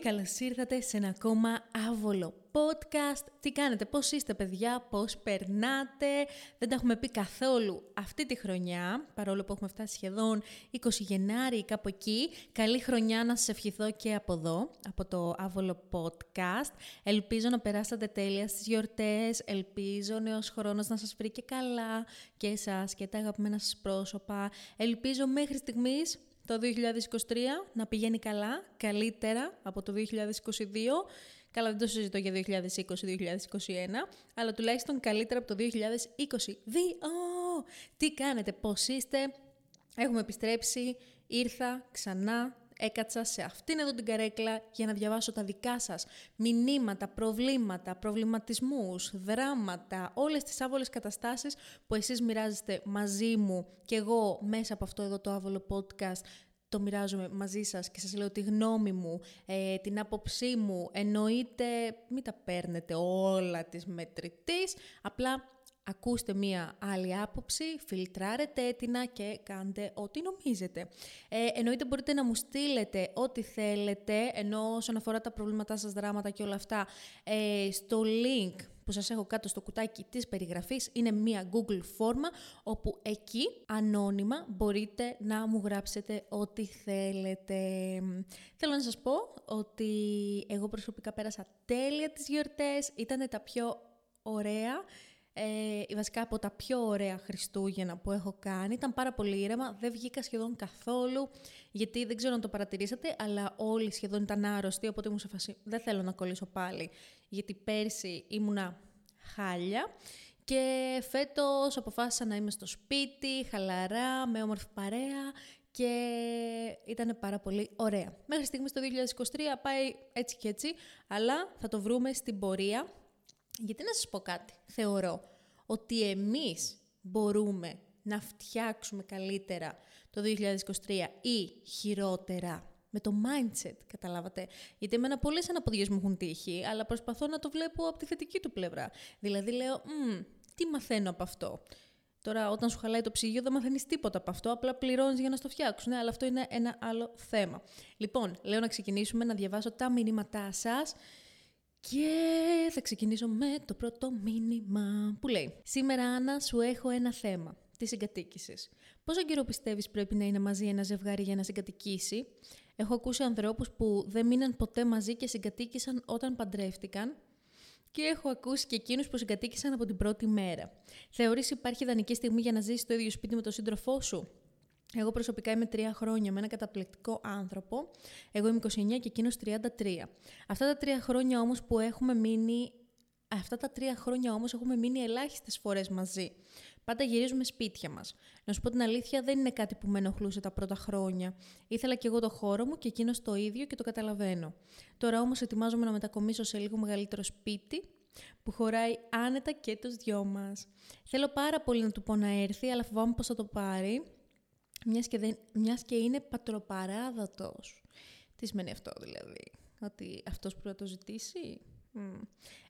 καλώς ήρθατε σε ένα ακόμα άβολο podcast. Τι κάνετε, πώς είστε παιδιά, πώς περνάτε. Δεν τα έχουμε πει καθόλου αυτή τη χρονιά, παρόλο που έχουμε φτάσει σχεδόν 20 Γενάρη κάπου εκεί. Καλή χρονιά να σας ευχηθώ και από εδώ, από το άβολο podcast. Ελπίζω να περάσατε τέλεια στις γιορτές, ελπίζω νέος χρόνος να σας βρει και καλά και εσάς και τα αγαπημένα σας πρόσωπα. Ελπίζω μέχρι στιγμής το 2023 να πηγαίνει καλά, καλύτερα από το 2022. Καλά, δεν το συζητώ για 2020-2021, αλλά τουλάχιστον καλύτερα από το 2022. Τι κάνετε, πώς είστε, έχουμε επιστρέψει, ήρθα ξανά έκατσα σε αυτήν εδώ την καρέκλα για να διαβάσω τα δικά σας μηνύματα, προβλήματα, προβληματισμούς, δράματα, όλες τις άβολες καταστάσεις που εσείς μοιράζεστε μαζί μου και εγώ μέσα από αυτό εδώ το άβολο podcast το μοιράζομαι μαζί σας και σας λέω τη γνώμη μου, ε, την άποψή μου. Εννοείται μην τα παίρνετε όλα της μετρητής, απλά ακούστε μία άλλη άποψη, φιλτράρετε έτοινα και κάντε ό,τι νομίζετε. Ε, εννοείται μπορείτε να μου στείλετε ό,τι θέλετε, ενώ όσον αφορά τα προβλήματά σας, δράματα και όλα αυτά, ε, στο link που σας έχω κάτω στο κουτάκι της περιγραφής είναι μία Google φόρμα όπου εκεί ανώνυμα μπορείτε να μου γράψετε ό,τι θέλετε. Θέλω να σας πω ότι εγώ προσωπικά πέρασα τέλεια τις γιορτές, ήταν τα πιο ωραία ε, βασικά από τα πιο ωραία Χριστούγεννα που έχω κάνει. Ήταν πάρα πολύ ήρεμα, δεν βγήκα σχεδόν καθόλου, γιατί δεν ξέρω αν το παρατηρήσατε, αλλά όλοι σχεδόν ήταν άρρωστοι, οπότε ήμουν σε φάση, δεν θέλω να κολλήσω πάλι, γιατί πέρσι ήμουνα χάλια. Και φέτος αποφάσισα να είμαι στο σπίτι, χαλαρά, με όμορφη παρέα και ήταν πάρα πολύ ωραία. Μέχρι στιγμής το 2023 πάει έτσι και έτσι, αλλά θα το βρούμε στην πορεία γιατί να σας πω κάτι, θεωρώ ότι εμείς μπορούμε να φτιάξουμε καλύτερα το 2023 ή χειρότερα με το mindset, καταλάβατε. Γιατί εμένα πολλές αναποδιές μου έχουν τύχει, αλλά προσπαθώ να το βλέπω από τη θετική του πλευρά. Δηλαδή λέω, τι μαθαίνω από αυτό; Τώρα, όταν σου χαλάει το ψυγείο, δεν μαθαίνεις τίποτα από αυτό, απλά πληρώνεις για να στο φτιάξουν. Ναι, αλλά αυτό είναι ένα άλλο θέμα. Λοιπόν, λέω να ξεκινήσουμε να διαβάσω τα μηνύματά σας και θα ξεκινήσω με το πρώτο μήνυμα που λέει «Σήμερα, Άννα, σου έχω ένα θέμα, της συγκατοίκησης. Πόσο καιρό πιστεύεις πρέπει να είναι μαζί ένα ζευγάρι για να συγκατοικήσει; Έχω ακούσει ανθρώπους που δεν μείναν ποτέ μαζί και συγκατοίκησαν όταν παντρεύτηκαν. Και έχω ακούσει και εκείνους που συγκατοίκησαν από την πρώτη μέρα. Θεωρείς υπάρχει ιδανική στιγμή για να ζήσεις το ίδιο σπίτι με τον σύντροφό σου; Εγώ προσωπικά είμαι τρία χρόνια με ένα καταπληκτικό άνθρωπο. Εγώ είμαι 29 και εκείνος 33. Αυτά τα τρία χρόνια όμως που έχουμε μείνει... Αυτά τα τρία χρόνια όμως έχουμε μείνει ελάχιστες φορές μαζί. Πάντα γυρίζουμε σπίτια μας. Να σου πω την αλήθεια, δεν είναι κάτι που με ενοχλούσε τα πρώτα χρόνια. Ήθελα και εγώ το χώρο μου και εκείνος το ίδιο και το καταλαβαίνω. Τώρα όμως ετοιμάζομαι να μετακομίσω σε λίγο μεγαλύτερο σπίτι που χωράει άνετα και τους δυο μας. Θέλω πάρα πολύ να του πω να έρθει, αλλά φοβάμαι πως θα το πάρει μιας και, δεν, μιας και είναι πατροπαράδοτος. Τι σημαίνει αυτό δηλαδή, ότι αυτός πρέπει να το ζητήσει;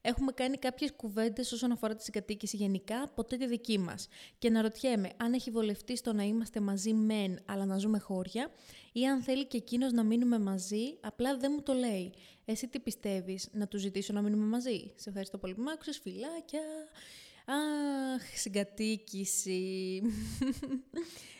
Έχουμε κάνει κάποιες κουβέντες όσον αφορά τη συγκατοίκηση γενικά, ποτέ τη δική μας. Και να ρωτιέμαι αν έχει βολευτεί στο να είμαστε μαζί μεν, αλλά να ζούμε χώρια, ή αν θέλει και εκείνος να μείνουμε μαζί, απλά δεν μου το λέει. Εσύ τι πιστεύεις, να του ζητήσω να μείνουμε μαζί; Σε ευχαριστώ πολύ που μ' άκουσες, φιλάκια. Αχ, συγκατοίκηση.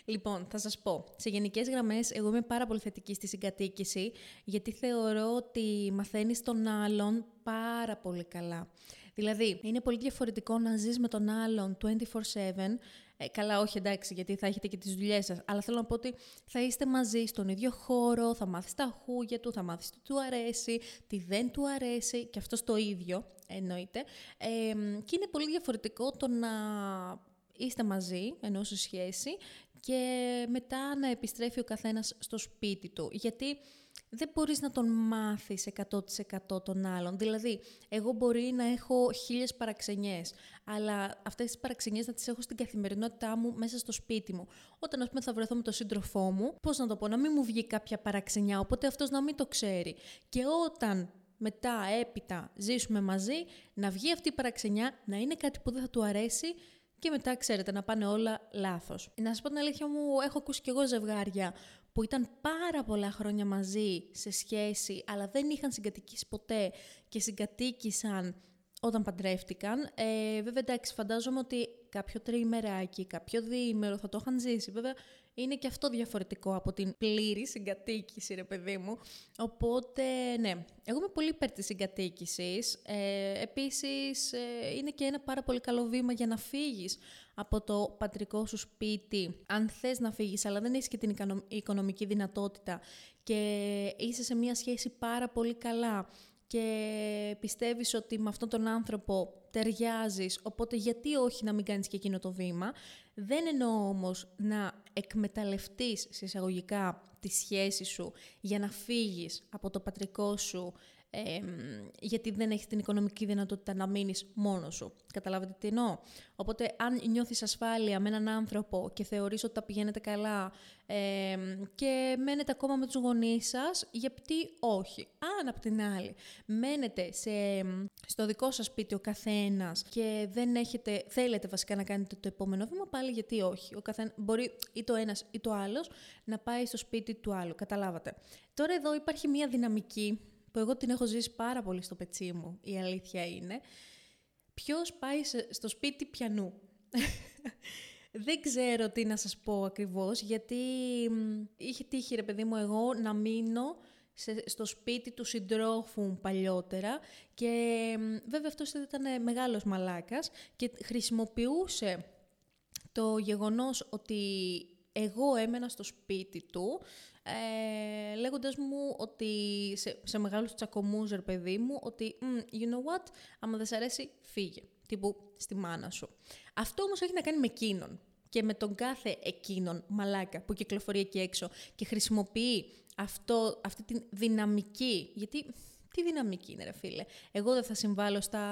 λοιπόν, θα σας πω. Σε γενικές γραμμές, εγώ είμαι πάρα πολύ θετική στη συγκατοίκηση, γιατί θεωρώ ότι μαθαίνεις τον άλλον πάρα πολύ καλά. Δηλαδή, είναι πολύ διαφορετικό να ζεις με τον άλλον 24-7. Ε, καλά, όχι εντάξει, γιατί θα έχετε και τις δουλειές σας. Αλλά θέλω να πω ότι θα είστε μαζί στον ίδιο χώρο, θα μάθεις τα χούγια του, θα μάθεις τι του αρέσει, τι δεν του αρέσει και αυτός το ίδιο εννοείται. Ε, και είναι πολύ διαφορετικό το να είστε μαζί, ενώ σε σχέση, και μετά να επιστρέφει ο καθένας στο σπίτι του. Γιατί δεν μπορείς να τον μάθεις 100% τον άλλον. Δηλαδή, εγώ μπορεί να έχω χίλιες παραξενιές, αλλά αυτές τις παραξενιές να τις έχω στην καθημερινότητά μου μέσα στο σπίτι μου. Όταν, ας πούμε, θα βρεθώ με τον σύντροφό μου, πώς να το πω, να μην μου βγει κάποια παραξενιά, οπότε αυτός να μην το ξέρει. Και όταν μετά, έπειτα, ζήσουμε μαζί, να βγει αυτή η παραξενιά, να είναι κάτι που δεν θα του αρέσει και μετά ξέρετε να πάνε όλα λάθος. Να σας πω την αλήθεια μου, έχω ακούσει κι εγώ ζευγάρια που ήταν πάρα πολλά χρόνια μαζί σε σχέση, αλλά δεν είχαν συγκατοικήσει ποτέ και συγκατοίκησαν όταν παντρεύτηκαν. Ε, βέβαια, εντάξει, φαντάζομαι ότι κάποιο τριημεράκι, κάποιο διήμερο θα το είχαν ζήσει. Βέβαια, είναι και αυτό διαφορετικό από την πλήρη συγκατοίκηση, ρε παιδί μου. Οπότε, ναι, εγώ είμαι πολύ υπέρ της συγκατοίκησης. Ε, επίσης, ε, είναι και ένα πάρα πολύ καλό βήμα για να φύγεις από το πατρικό σου σπίτι. Αν θες να φύγεις, αλλά δεν έχεις και την οικονομική δυνατότητα και είσαι σε μια σχέση πάρα πολύ καλά και πιστεύεις ότι με αυτόν τον άνθρωπο ταιριάζεις, οπότε γιατί όχι να μην κάνεις και εκείνο το βήμα. Δεν εννοώ όμως να εκμεταλλευτείς συσσαγωγικά τη σχέση σου για να φύγεις από το πατρικό σου γιατί δεν έχεις την οικονομική δυνατότητα να μείνεις μόνος σου. Καταλάβετε τι εννοώ. Οπότε, αν νιώθεις ασφάλεια με έναν άνθρωπο και θεωρείς ότι τα πηγαίνετε καλά και μένετε ακόμα με τους γονείς σας, γιατί όχι. Αν απ' την άλλη μένετε σε, στο δικό σας σπίτι ο καθένας και δεν έχετε, θέλετε βασικά να κάνετε το επόμενο βήμα, πάλι γιατί όχι. Ο καθένα, μπορεί ή το ένας ή το άλλος να πάει στο σπίτι του άλλου. Καταλάβατε. Τώρα εδώ υπάρχει μια δυναμική που εγώ την έχω ζήσει πάρα πολύ στο πετσί μου, η αλήθεια είναι, ποιος πάει στο σπίτι πιανού. Δεν ξέρω τι να σας πω ακριβώς, γιατί είχε τύχει ρε παιδί μου εγώ να μείνω στο σπίτι του συντρόφου παλιότερα και βέβαια αυτός ήταν μεγάλος μαλάκας και χρησιμοποιούσε το γεγονός ότι εγώ έμενα στο σπίτι του ε, λέγοντας μου ότι σε, σε μεγάλους τσακωμούς, ρε παιδί μου, ότι you know what, άμα δεν σ' αρέσει, φύγε, τύπου στη μάνα σου. Αυτό όμως έχει να κάνει με εκείνον και με τον κάθε εκείνον μαλάκα που κυκλοφορεί εκεί έξω και χρησιμοποιεί αυτό, αυτή τη δυναμική, γιατί τι δυναμική είναι, ρε φίλε. Εγώ δεν θα συμβάλλω στα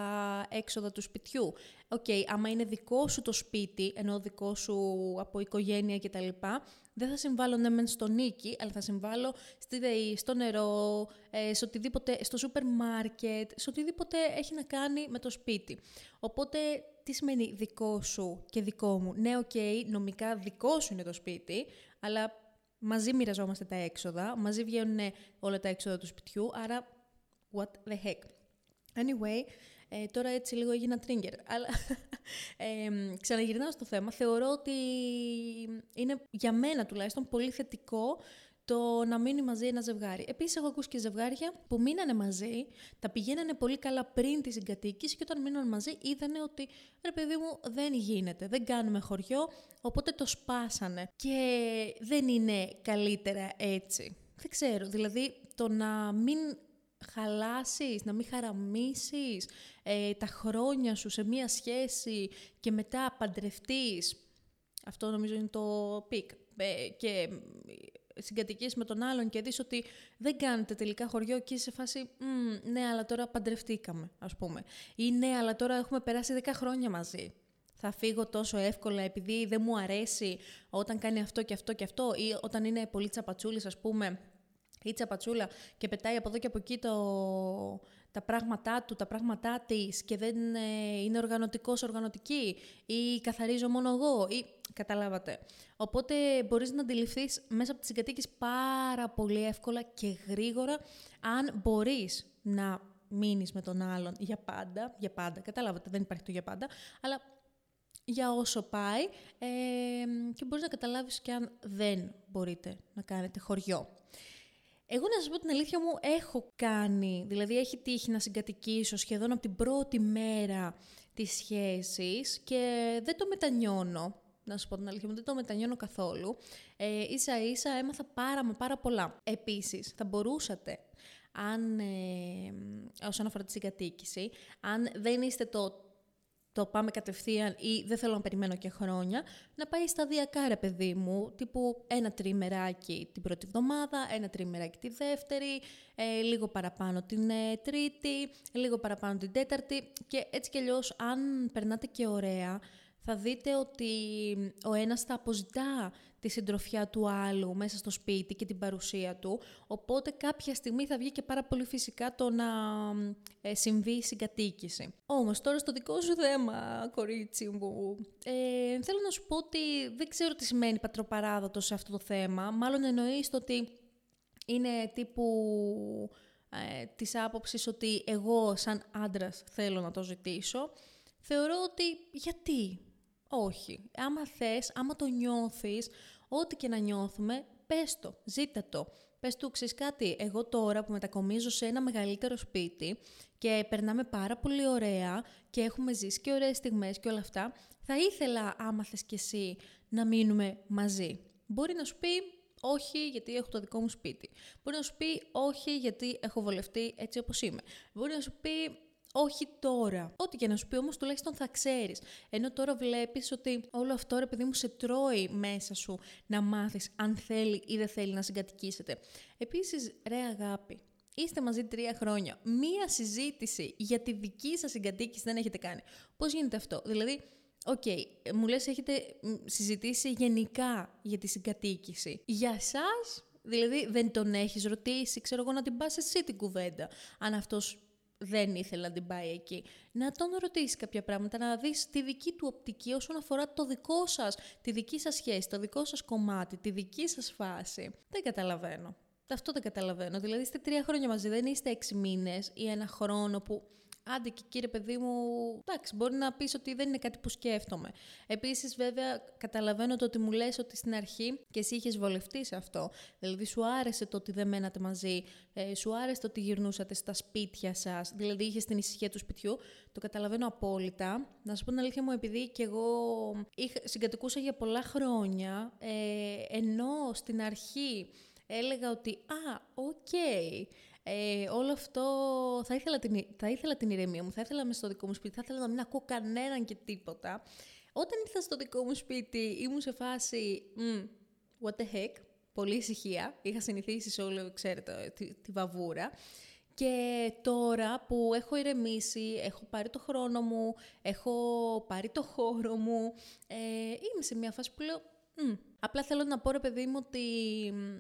έξοδα του σπιτιού. OK, okay, άμα είναι δικό σου το σπίτι, ενώ δικό σου από οικογένεια κτλ., δεν θα συμβάλλω ναι μεν στο νοίκι, αλλά θα συμβάλλω στη ΔΕΗ, στο νερό, ε, σε οτιδήποτε, στο σούπερ μάρκετ, σε οτιδήποτε έχει να κάνει με το σπίτι. Οπότε, τι σημαίνει δικό σου και δικό μου; Ναι, OK, okay, νομικά δικό σου είναι το σπίτι, αλλά μαζί μοιραζόμαστε τα έξοδα, μαζί βγαίνουν όλα τα έξοδα του σπιτιού, άρα what the heck. Anyway, ε, τώρα έτσι λίγο έγινα trigger, αλλά ε, ξαναγυρνάω στο θέμα. Θεωρώ ότι είναι για μένα τουλάχιστον πολύ θετικό το να μείνει μαζί ένα ζευγάρι. Επίσης, έχω ακούσει και ζευγάρια που μείνανε μαζί, τα πηγαίνανε πολύ καλά πριν τη συγκατοίκηση και όταν μείναν μαζί είδανε ότι ρε παιδί μου δεν γίνεται, δεν κάνουμε χωριό, οπότε το σπάσανε. Και δεν είναι καλύτερα έτσι. Δεν ξέρω, δηλαδή το να μην χαλάσεις, να μην χαραμίσεις ε, τα χρόνια σου σε μία σχέση και μετά παντρευτείς. Αυτό νομίζω είναι το peak. Ε, και συγκατοικείς με τον άλλον και δεις ότι δεν κάνετε τελικά χωριό και είσαι σε φάση «Ναι, αλλά τώρα παντρευτήκαμε», ας πούμε. Ή «Ναι, αλλά τώρα έχουμε περάσει 10 χρόνια μαζί». Θα φύγω τόσο εύκολα επειδή δεν μου αρέσει όταν κάνει αυτό και αυτό και αυτό ή όταν είναι πολύ τσαπατσούλης, ας πούμε, η τσαπατσούλα και πετάει από εδώ και από εκεί το, τα πράγματά του, τα πράγματά της και δεν ε, είναι οργανωτικός, οργανωτική ή καθαρίζω μόνο εγώ ή καταλάβατε. Οπότε μπορείς να αντιληφθείς μέσα από τη συγκατοίκηση πάρα πολύ εύκολα και γρήγορα αν μπορείς να μείνεις με τον άλλον για πάντα, για πάντα, καταλάβατε δεν υπάρχει το για πάντα, αλλά για όσο πάει ε, και μπορείς να καταλάβεις και αν δεν μπορείτε να κάνετε χωριό. Εγώ να σας πω την αλήθεια μου έχω κάνει, δηλαδή έχει τύχει να συγκατοικήσω σχεδόν από την πρώτη μέρα της σχέσης και δεν το μετανιώνω, να σας πω την αλήθεια μου, δεν το μετανιώνω καθόλου. Ε, ίσα ίσα έμαθα πάρα με πάρα πολλά. Επίσης, θα μπορούσατε, αν, ε, όσον αφορά τη συγκατοίκηση, αν δεν είστε το το πάμε κατευθείαν ή δεν θέλω να περιμένω και χρόνια, να πάει σταδιακά ρε παιδί μου, τύπου ένα τριμεράκι την πρώτη εβδομάδα, ένα τριμεράκι τη δεύτερη, ε, λίγο παραπάνω την ε, τρίτη, λίγο παραπάνω την τέταρτη και έτσι κι αλλιώς αν περνάτε και ωραία, θα δείτε ότι ο ένας θα αποζητά τη συντροφιά του άλλου μέσα στο σπίτι και την παρουσία του, οπότε κάποια στιγμή θα βγει και πάρα πολύ φυσικά το να ε, συμβεί η συγκατοίκηση. Όμως τώρα στο δικό σου θέμα, κορίτσι μου, ε, θέλω να σου πω ότι δεν ξέρω τι σημαίνει πατροπαράδοτο σε αυτό το θέμα, μάλλον εννοείς το ότι είναι τύπου ε, της άποψης ότι εγώ σαν άντρας θέλω να το ζητήσω, θεωρώ ότι γιατί, όχι. Άμα θες, άμα το νιώθεις, ό,τι και να νιώθουμε, πες το, ζήτα το. Πες του, ξέρεις κάτι, εγώ τώρα που μετακομίζω σε ένα μεγαλύτερο σπίτι και περνάμε πάρα πολύ ωραία και έχουμε ζήσει και ωραίες στιγμές και όλα αυτά, θα ήθελα άμα θες κι εσύ να μείνουμε μαζί. Μπορεί να σου πει όχι γιατί έχω το δικό μου σπίτι. Μπορεί να σου πει όχι γιατί έχω βολευτεί έτσι όπως είμαι. Μπορεί να σου πει όχι τώρα. Ό,τι και να σου πει όμως, τουλάχιστον θα ξέρεις. Ενώ τώρα βλέπεις ότι όλο αυτό ρε παιδί μου σε τρώει μέσα σου να μάθεις αν θέλει ή δεν θέλει να συγκατοικήσετε. Επίσης, ρε αγάπη, είστε μαζί τρία χρόνια. Μία συζήτηση για τη δική σας συγκατοίκηση δεν έχετε κάνει. Πώς γίνεται αυτό, Δηλαδή, OK, okay, μου λες έχετε συζητήσει γενικά για τη συγκατοίκηση. Για σας, δηλαδή δεν τον έχεις ρωτήσει, ξέρω εγώ να την πας εσύ την κουβέντα, αν αυτός δεν ήθελε να την πάει εκεί. Να τον ρωτήσεις κάποια πράγματα, να δεις τη δική του οπτική όσον αφορά το δικό σας, τη δική σας σχέση, το δικό σας κομμάτι, τη δική σας φάση. Δεν καταλαβαίνω. Αυτό δεν καταλαβαίνω. Δηλαδή είστε τρία χρόνια μαζί, δεν είστε έξι μήνες ή ένα χρόνο που άντε και κύριε παιδί μου, εντάξει, μπορεί να πεις ότι δεν είναι κάτι που σκέφτομαι. Επίσης, βέβαια, καταλαβαίνω το ότι μου λες ότι στην αρχή και εσύ είχες βολευτεί σε αυτό. Δηλαδή, σου άρεσε το ότι δεν μένατε μαζί, ε, σου άρεσε το ότι γυρνούσατε στα σπίτια σας, δηλαδή είχες την ησυχία του σπιτιού. Το καταλαβαίνω απόλυτα. Να σου πω την αλήθεια μου, επειδή και εγώ είχα, συγκατοικούσα για πολλά χρόνια, ε, ενώ στην αρχή έλεγα ότι «Α, OK, okay, ε, όλο αυτό θα ήθελα, την, θα ήθελα την ηρεμία μου, θα ήθελα μέσα στο δικό μου σπίτι, θα ήθελα να μην ακούω κανέναν και τίποτα. Όταν ήρθα στο δικό μου σπίτι ήμουν σε φάση mm, what the heck, πολύ ησυχία, είχα συνηθίσει σε όλο, ξέρετε, τη, τη βαβούρα. Και τώρα που έχω ηρεμήσει, έχω πάρει το χρόνο μου, έχω πάρει το χώρο μου, ε, είμαι σε μια φάση που λέω, mm, Απλά θέλω να πω, ρε παιδί μου, ότι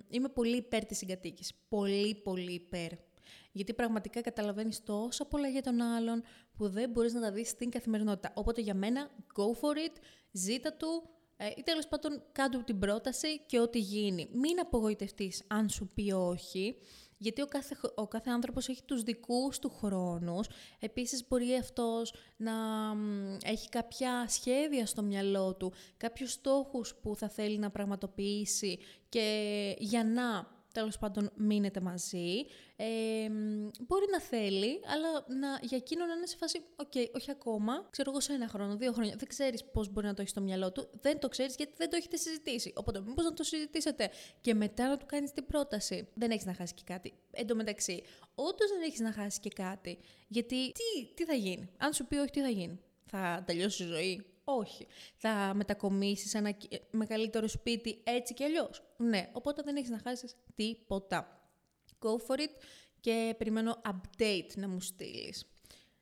είμαι πολύ υπέρ της συγκατοίκησης. Πολύ, πολύ υπέρ. Γιατί πραγματικά καταλαβαίνεις τόσο πολλά για τον άλλον που δεν μπορείς να τα δεις στην καθημερινότητα. Οπότε για μένα, go for it, ζήτα του ε, ή τέλος πάντων κάτω την πρόταση και ό,τι γίνει. Μην απογοητευτείς αν σου πει όχι γιατί ο κάθε, ο κάθε άνθρωπος έχει τους δικούς του χρόνους. Επίσης μπορεί αυτός να έχει κάποια σχέδια στο μυαλό του, κάποιους στόχους που θα θέλει να πραγματοποιήσει και για να τέλος πάντων μείνετε μαζί. Ε, μπορεί να θέλει, αλλά να, για εκείνο να είναι σε φάση, OK, okay, όχι ακόμα, ξέρω εγώ σε ένα χρόνο, δύο χρόνια, δεν ξέρεις πώς μπορεί να το έχεις στο μυαλό του, δεν το ξέρεις γιατί δεν το έχετε συζητήσει. Οπότε μήπως να το συζητήσετε και μετά να του κάνεις την πρόταση. Δεν έχεις να χάσεις και κάτι. Εν τω μεταξύ, όντως δεν έχεις να χάσεις και κάτι, γιατί τι, τι θα γίνει; Αν σου πει όχι, τι θα γίνει; Θα τελειώσει η ζωή, όχι. Θα μετακομίσεις ένα μεγαλύτερο σπίτι έτσι κι αλλιώς. Ναι, οπότε δεν έχεις να χάσεις τίποτα. Go for it και περιμένω update να μου στείλεις.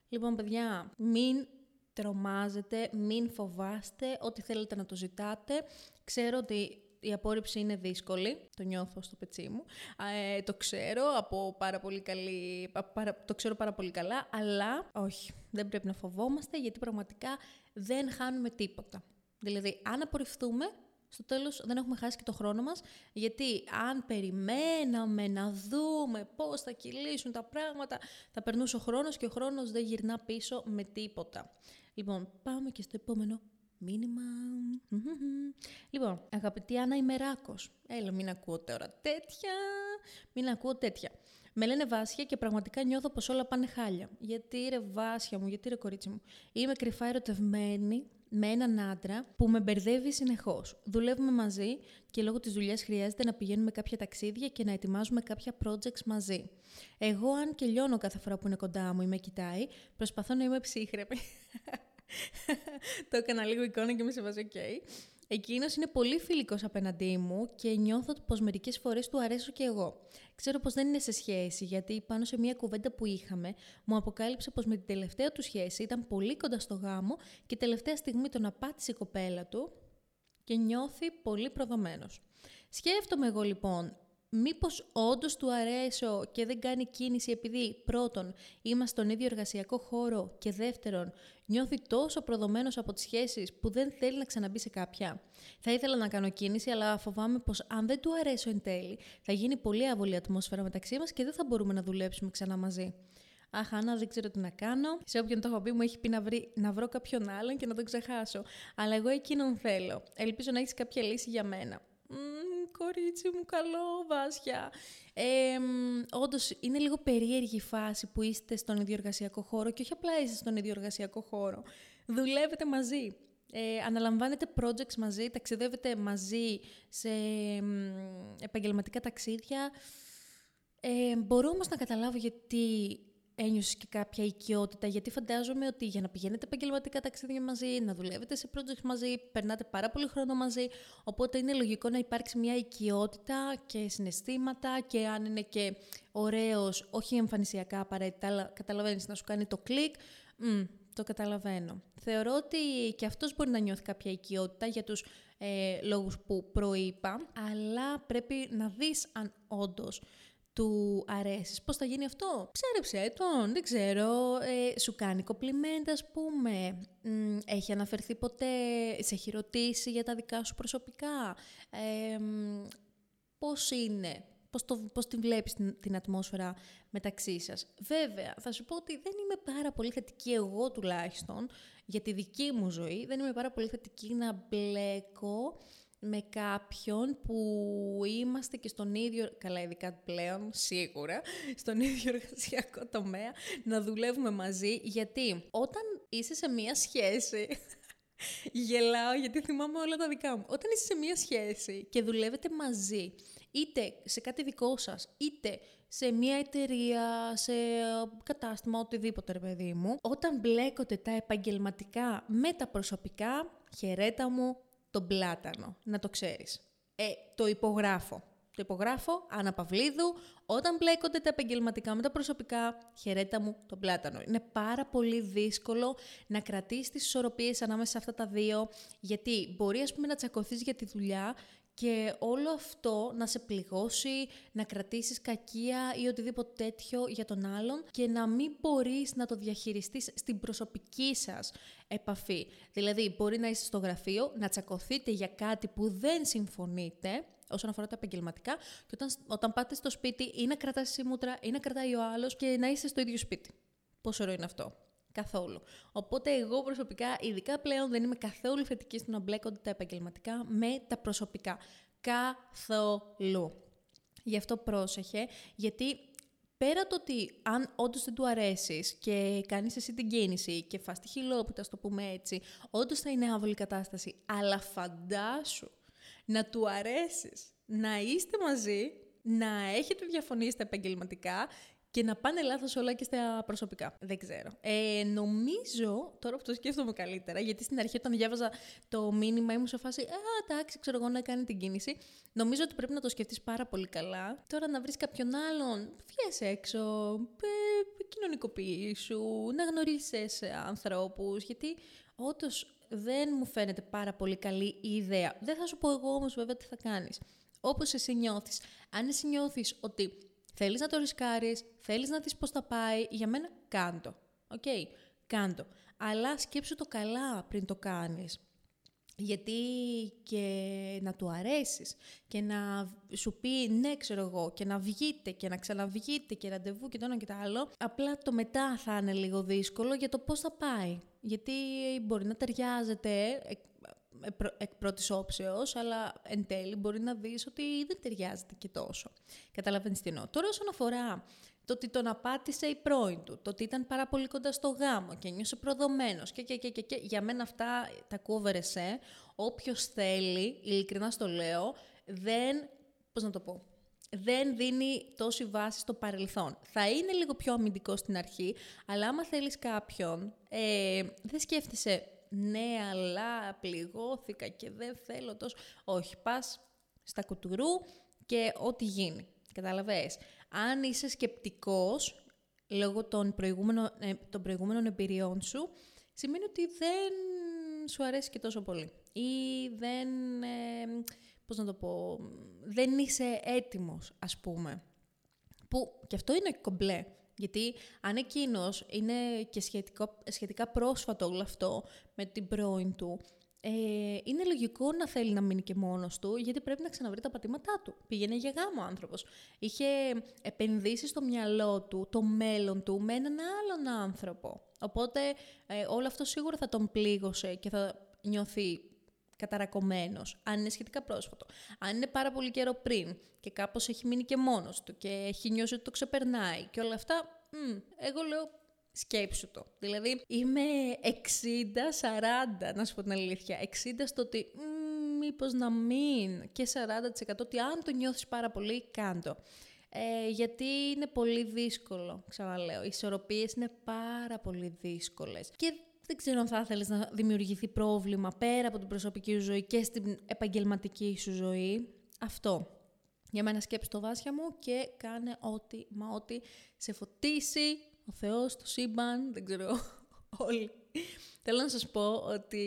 Λοιπόν, παιδιά, μην τρομάζετε, μην φοβάστε, ό,τι θέλετε να το ζητάτε. Ξέρω ότι η απόρριψη είναι δύσκολη, το νιώθω στο πετσί μου, ε, το ξέρω από πάρα πολύ καλή, το ξέρω πάρα πολύ καλά, αλλά όχι, δεν πρέπει να φοβόμαστε γιατί πραγματικά δεν χάνουμε τίποτα. Δηλαδή, αν απορριφθούμε, στο τέλος δεν έχουμε χάσει και το χρόνο μας, γιατί αν περιμέναμε να δούμε πώς θα κυλήσουν τα πράγματα, θα περνούσε ο χρόνος και ο χρόνος δεν γυρνά πίσω με τίποτα. Λοιπόν, πάμε και στο επόμενο Μήνυμα. Λοιπόν, αγαπητή Άννα Ημεράκος. Έλα, μην ακούω τώρα τέτοια. Μην ακούω τέτοια. Με λένε Βάσια και πραγματικά νιώθω πως όλα πάνε χάλια. Γιατί ρε Βάσια μου, γιατί ρε κορίτσι μου. Είμαι κρυφά ερωτευμένη με έναν άντρα που με μπερδεύει συνεχώς. Δουλεύουμε μαζί και λόγω της δουλειάς χρειάζεται να πηγαίνουμε κάποια ταξίδια και να ετοιμάζουμε κάποια projects μαζί. Εγώ, αν και λιώνω κάθε φορά που είναι κοντά μου ή με κοιτάει, προσπαθώ να είμαι ψύχρεμη. το έκανα λίγο εικόνα και με σε βάζει ok. Εκείνος είναι πολύ φιλικός απέναντί μου και νιώθω πως μερικές φορές του αρέσω και εγώ. Ξέρω πως δεν είναι σε σχέση, γιατί πάνω σε μια κουβέντα που είχαμε, μου αποκάλυψε πως με την τελευταία του σχέση ήταν πολύ κοντά στο γάμο και τελευταία στιγμή τον απάτησε η κοπέλα του και νιώθει πολύ προδομένος. Σκέφτομαι εγώ λοιπόν, μήπως όντως του αρέσω και δεν κάνει κίνηση επειδή πρώτον είμαστε στον ίδιο εργασιακό χώρο και δεύτερον νιώθει τόσο προδομένος από τις σχέσεις που δεν θέλει να ξαναμπεί σε κάποια. Θα ήθελα να κάνω κίνηση αλλά φοβάμαι πως αν δεν του αρέσω εν τέλει θα γίνει πολύ άβολη ατμόσφαιρα μεταξύ μας και δεν θα μπορούμε να δουλέψουμε ξανά μαζί. Αχ, Άννα, δεν ξέρω τι να κάνω. Σε όποιον το έχω πει, μου έχει πει να, βρει, να βρω κάποιον άλλον και να τον ξεχάσω. Αλλά εγώ εκείνον θέλω. Ελπίζω να έχεις κάποια λύση για μένα κορίτσι μου, καλό, Βάσια. Ε, Όντως, είναι λίγο περίεργη η φάση που είστε στον ίδιο εργασιακό χώρο και όχι απλά είστε στον ίδιο εργασιακό χώρο. Δουλεύετε μαζί. Ε, αναλαμβάνετε projects μαζί, ταξιδεύετε μαζί σε επαγγελματικά ταξίδια. Ε, μπορώ όμως να καταλάβω γιατί ένιωσες και κάποια οικειότητα, γιατί φαντάζομαι ότι για να πηγαίνετε επαγγελματικά ταξίδια μαζί, να δουλεύετε σε project μαζί, περνάτε πάρα πολύ χρόνο μαζί, οπότε είναι λογικό να υπάρξει μια οικειότητα και συναισθήματα και αν είναι και ωραίος, όχι εμφανισιακά απαραίτητα, αλλά καταλαβαίνεις να σου κάνει το κλικ, μ, το καταλαβαίνω. Θεωρώ ότι και αυτός μπορεί να νιώθει κάποια οικειότητα για τους ε, λόγους που προείπα, αλλά πρέπει να δεις αν όντως του αρέσεις. Πώς θα γίνει αυτό; Ψάρεψέ τον, δεν ξέρω, ε, σου κάνει κοπλιμέντα ας πούμε, έχει αναφερθεί ποτέ, σε έχει ρωτήσει για τα δικά σου προσωπικά, ε, πώς είναι, πώς, το, πώς την βλέπεις την, την ατμόσφαιρα μεταξύ σας. Βέβαια, θα σου πω ότι δεν είμαι πάρα πολύ θετική εγώ τουλάχιστον, για τη δική μου ζωή, δεν είμαι πάρα πολύ θετική να μπλέκω με κάποιον που είμαστε και στον ίδιο, καλά ειδικά πλέον, σίγουρα, στον ίδιο εργασιακό τομέα, να δουλεύουμε μαζί, γιατί όταν είσαι σε μία σχέση, γελάω γιατί θυμάμαι όλα τα δικά μου, όταν είσαι σε μία σχέση και δουλεύετε μαζί, είτε σε κάτι δικό σας, είτε σε μια εταιρεία, σε κατάστημα, οτιδήποτε ρε παιδί μου, όταν μπλέκονται τα επαγγελματικά με τα προσωπικά, χαιρέτα μου, τον πλάτανο, να το ξέρεις. Ε, το υπογράφω. Το υπογράφω, Άννα Παυλίδου, όταν μπλέκονται τα επαγγελματικά με τα προσωπικά, χαιρέτα μου τον πλάτανο. Είναι πάρα πολύ δύσκολο να κρατήσεις τις ισορροπίες ανάμεσα σε αυτά τα δύο, γιατί μπορεί ας πούμε να τσακωθείς για τη δουλειά και όλο αυτό να σε πληγώσει, να κρατήσεις κακία ή οτιδήποτε τέτοιο για τον άλλον και να μην μπορείς να το διαχειριστείς στην προσωπική σας επαφή. Δηλαδή, μπορεί να είστε στο γραφείο, να τσακωθείτε για κάτι που δεν συμφωνείτε, όσον αφορά τα επαγγελματικά, και όταν, όταν πάτε στο σπίτι ή να κρατάς η μούτρα ή να κρατάει ο άλλος και να είστε στο ίδιο σπίτι. Πόσο ωραίο είναι αυτό. Καθόλου. Οπότε εγώ προσωπικά, ειδικά πλέον, δεν είμαι καθόλου θετική στο να μπλέκονται τα επαγγελματικά με τα προσωπικά. Καθόλου. Γι' αυτό πρόσεχε, γιατί πέρα το ότι αν όντως δεν του αρέσεις και κάνεις εσύ την κίνηση και φας τη χιλόπιτα, το πούμε έτσι, όντως θα είναι άβολη κατάσταση. Αλλά φαντάσου να του αρέσεις, να είστε μαζί, να έχετε διαφωνήσει τα επαγγελματικά και να πάνε λάθος όλα και στα προσωπικά. Δεν ξέρω. Ε, νομίζω, τώρα που το σκέφτομαι καλύτερα, γιατί στην αρχή όταν διάβαζα το μήνυμα ήμουν σε φάση «Α, εντάξει, ξέρω εγώ να κάνει την κίνηση». Νομίζω ότι πρέπει να το σκεφτείς πάρα πολύ καλά. Τώρα να βρεις κάποιον άλλον, βγες έξω, ε, κοινωνικοποιήσου, να γνωρίσεις ανθρώπους, γιατί όντως δεν μου φαίνεται πάρα πολύ καλή η ιδέα. Δεν θα σου πω εγώ όμως βέβαια τι θα κάνεις. Όπως εσύ νιώθεις. Αν εσύ νιώθεις ότι Θέλεις να το ρισκάρεις, θέλεις να δεις πώς θα πάει, για μένα κάντο. OK, okay, κάντο. Αλλά σκέψου το καλά πριν το κάνεις. Γιατί και να του αρέσεις και να σου πει ναι ξέρω εγώ και να βγείτε και να ξαναβγείτε και ραντεβού και το ένα και το άλλο απλά το μετά θα είναι λίγο δύσκολο για το πώς θα πάει. Γιατί μπορεί να ταιριάζετε εκ πρώτης όψεως, αλλά εν τέλει μπορεί να δεις ότι δεν ταιριάζεται και τόσο. Καταλαβαίνεις τι εννοώ. Τώρα, όσον αφορά το ότι τον απάτησε η πρώην του, το ότι ήταν πάρα πολύ κοντά στο γάμο και νιώσε προδομένος και, και, και, και, και, για μένα αυτά τα κούβερεσέ. Όποιος θέλει, ειλικρινά στο λέω, δεν. Πώς να το πω. Δεν δίνει τόση βάση στο παρελθόν. Θα είναι λίγο πιο αμυντικό στην αρχή, αλλά άμα θέλεις κάποιον, ε, δεν σκέφτεσαι ναι, αλλά πληγώθηκα και δεν θέλω τόσο. Όχι, πας στα κουτουρού και ό,τι γίνει. Καταλαβες. Αν είσαι σκεπτικός λόγω των προηγούμενων, ε, των προηγούμενων εμπειριών σου, σημαίνει ότι δεν σου αρέσει και τόσο πολύ. Ή δεν, ε, πώς να το πω, δεν είσαι έτοιμος, ας πούμε. Που και αυτό είναι κομπλέ. Γιατί αν εκείνος είναι και σχετικό, σχετικά πρόσφατο όλο αυτό με την πρώην του, ε, είναι λογικό να θέλει να μείνει και μόνος του, γιατί πρέπει να ξαναβρει τα πατήματά του. Πήγαινε για γάμο ο άνθρωπος. Είχε επενδύσει στο μυαλό του το μέλλον του με έναν άλλον άνθρωπο. Οπότε ε, όλο αυτό σίγουρα θα τον πλήγωσε και θα νιώθει καταρακωμένος, αν είναι σχετικά πρόσφατο. Αν είναι πάρα πολύ καιρό πριν και κάπως έχει μείνει και μόνος του και έχει νιώσει ότι το ξεπερνάει και όλα αυτά, μ, εγώ λέω σκέψου το. Δηλαδή είμαι 60-40, να σου πω την αλήθεια. 60 στο ότι μ, μήπως να μην και 40% ότι αν το νιώθεις πάρα πολύ, κάντο. Ε, γιατί είναι πολύ δύσκολο, ξαναλέω. Οι ισορροπίες είναι πάρα πολύ δύσκολες. Και δεν ξέρω αν θα ήθελες να δημιουργηθεί πρόβλημα πέρα από την προσωπική σου ζωή και στην επαγγελματική σου ζωή. Αυτό. Για μένα σκέψη το βάσια μου και κάνε ό,τι, μα ό,τι σε φωτίσει ο Θεός, το σύμπαν, δεν ξέρω όλοι. Θέλω να σας πω ότι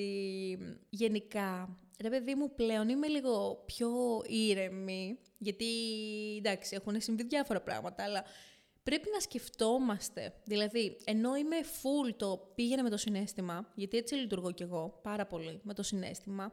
γενικά, ρε παιδί μου πλέον είμαι λίγο πιο ήρεμη, γιατί εντάξει έχουν συμβεί διάφορα πράγματα, αλλά πρέπει να σκεφτόμαστε. Δηλαδή, ενώ είμαι full το πήγαινε με το συνέστημα, γιατί έτσι λειτουργώ κι εγώ πάρα πολύ με το συνέστημα,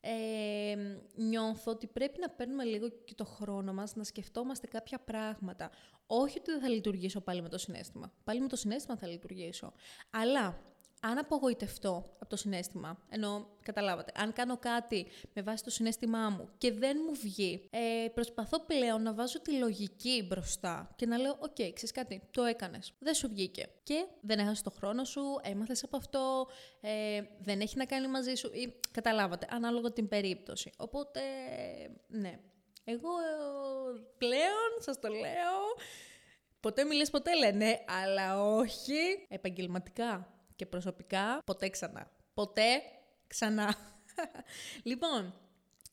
ε, νιώθω ότι πρέπει να παίρνουμε λίγο και το χρόνο μας να σκεφτόμαστε κάποια πράγματα. Όχι ότι δεν θα λειτουργήσω πάλι με το συναίσθημα. Πάλι με το συναίσθημα θα λειτουργήσω. Αλλά αν απογοητευτώ από το συναίσθημα, ενώ καταλάβατε, αν κάνω κάτι με βάση το συναίσθημά μου και δεν μου βγει, ε, προσπαθώ πλέον να βάζω τη λογική μπροστά και να λέω: OK, okay, ξέρεις κάτι, το έκανες. Δεν σου βγήκε. Και δεν έχασες το χρόνο σου, έμαθες από αυτό, ε, δεν έχει να κάνει μαζί σου. Ή, καταλάβατε, ανάλογα την περίπτωση. Οπότε, ναι. Εγώ ε, πλέον σας το λέω. Ποτέ μιλές, ποτέ λένε, αλλά όχι επαγγελματικά και προσωπικά ποτέ ξανά. Ποτέ ξανά. λοιπόν,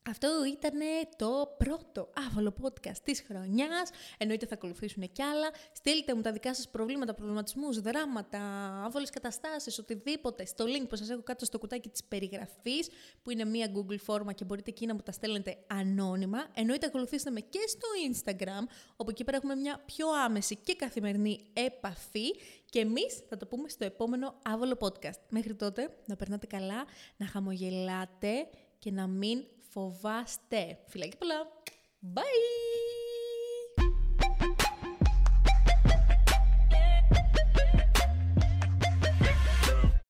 αυτό ήταν το πρώτο άβολο podcast της χρονιάς. Εννοείται θα ακολουθήσουν κι άλλα. Στείλτε μου τα δικά σας προβλήματα, προβληματισμούς, δράματα, άβολες καταστάσεις, οτιδήποτε στο link που σας έχω κάτω στο κουτάκι της περιγραφής, που είναι μία Google φόρμα και μπορείτε εκεί να μου τα στέλνετε ανώνυμα. Εννοείται ακολουθήστε με και στο Instagram, όπου εκεί πέρα έχουμε μια πιο άμεση και καθημερινή επαφή και εμείς θα το πούμε στο επόμενο άβολο podcast. Μέχρι τότε να περνάτε καλά, να χαμογελάτε και να μην φοβάστε. Φιλάκια πολλά. Bye!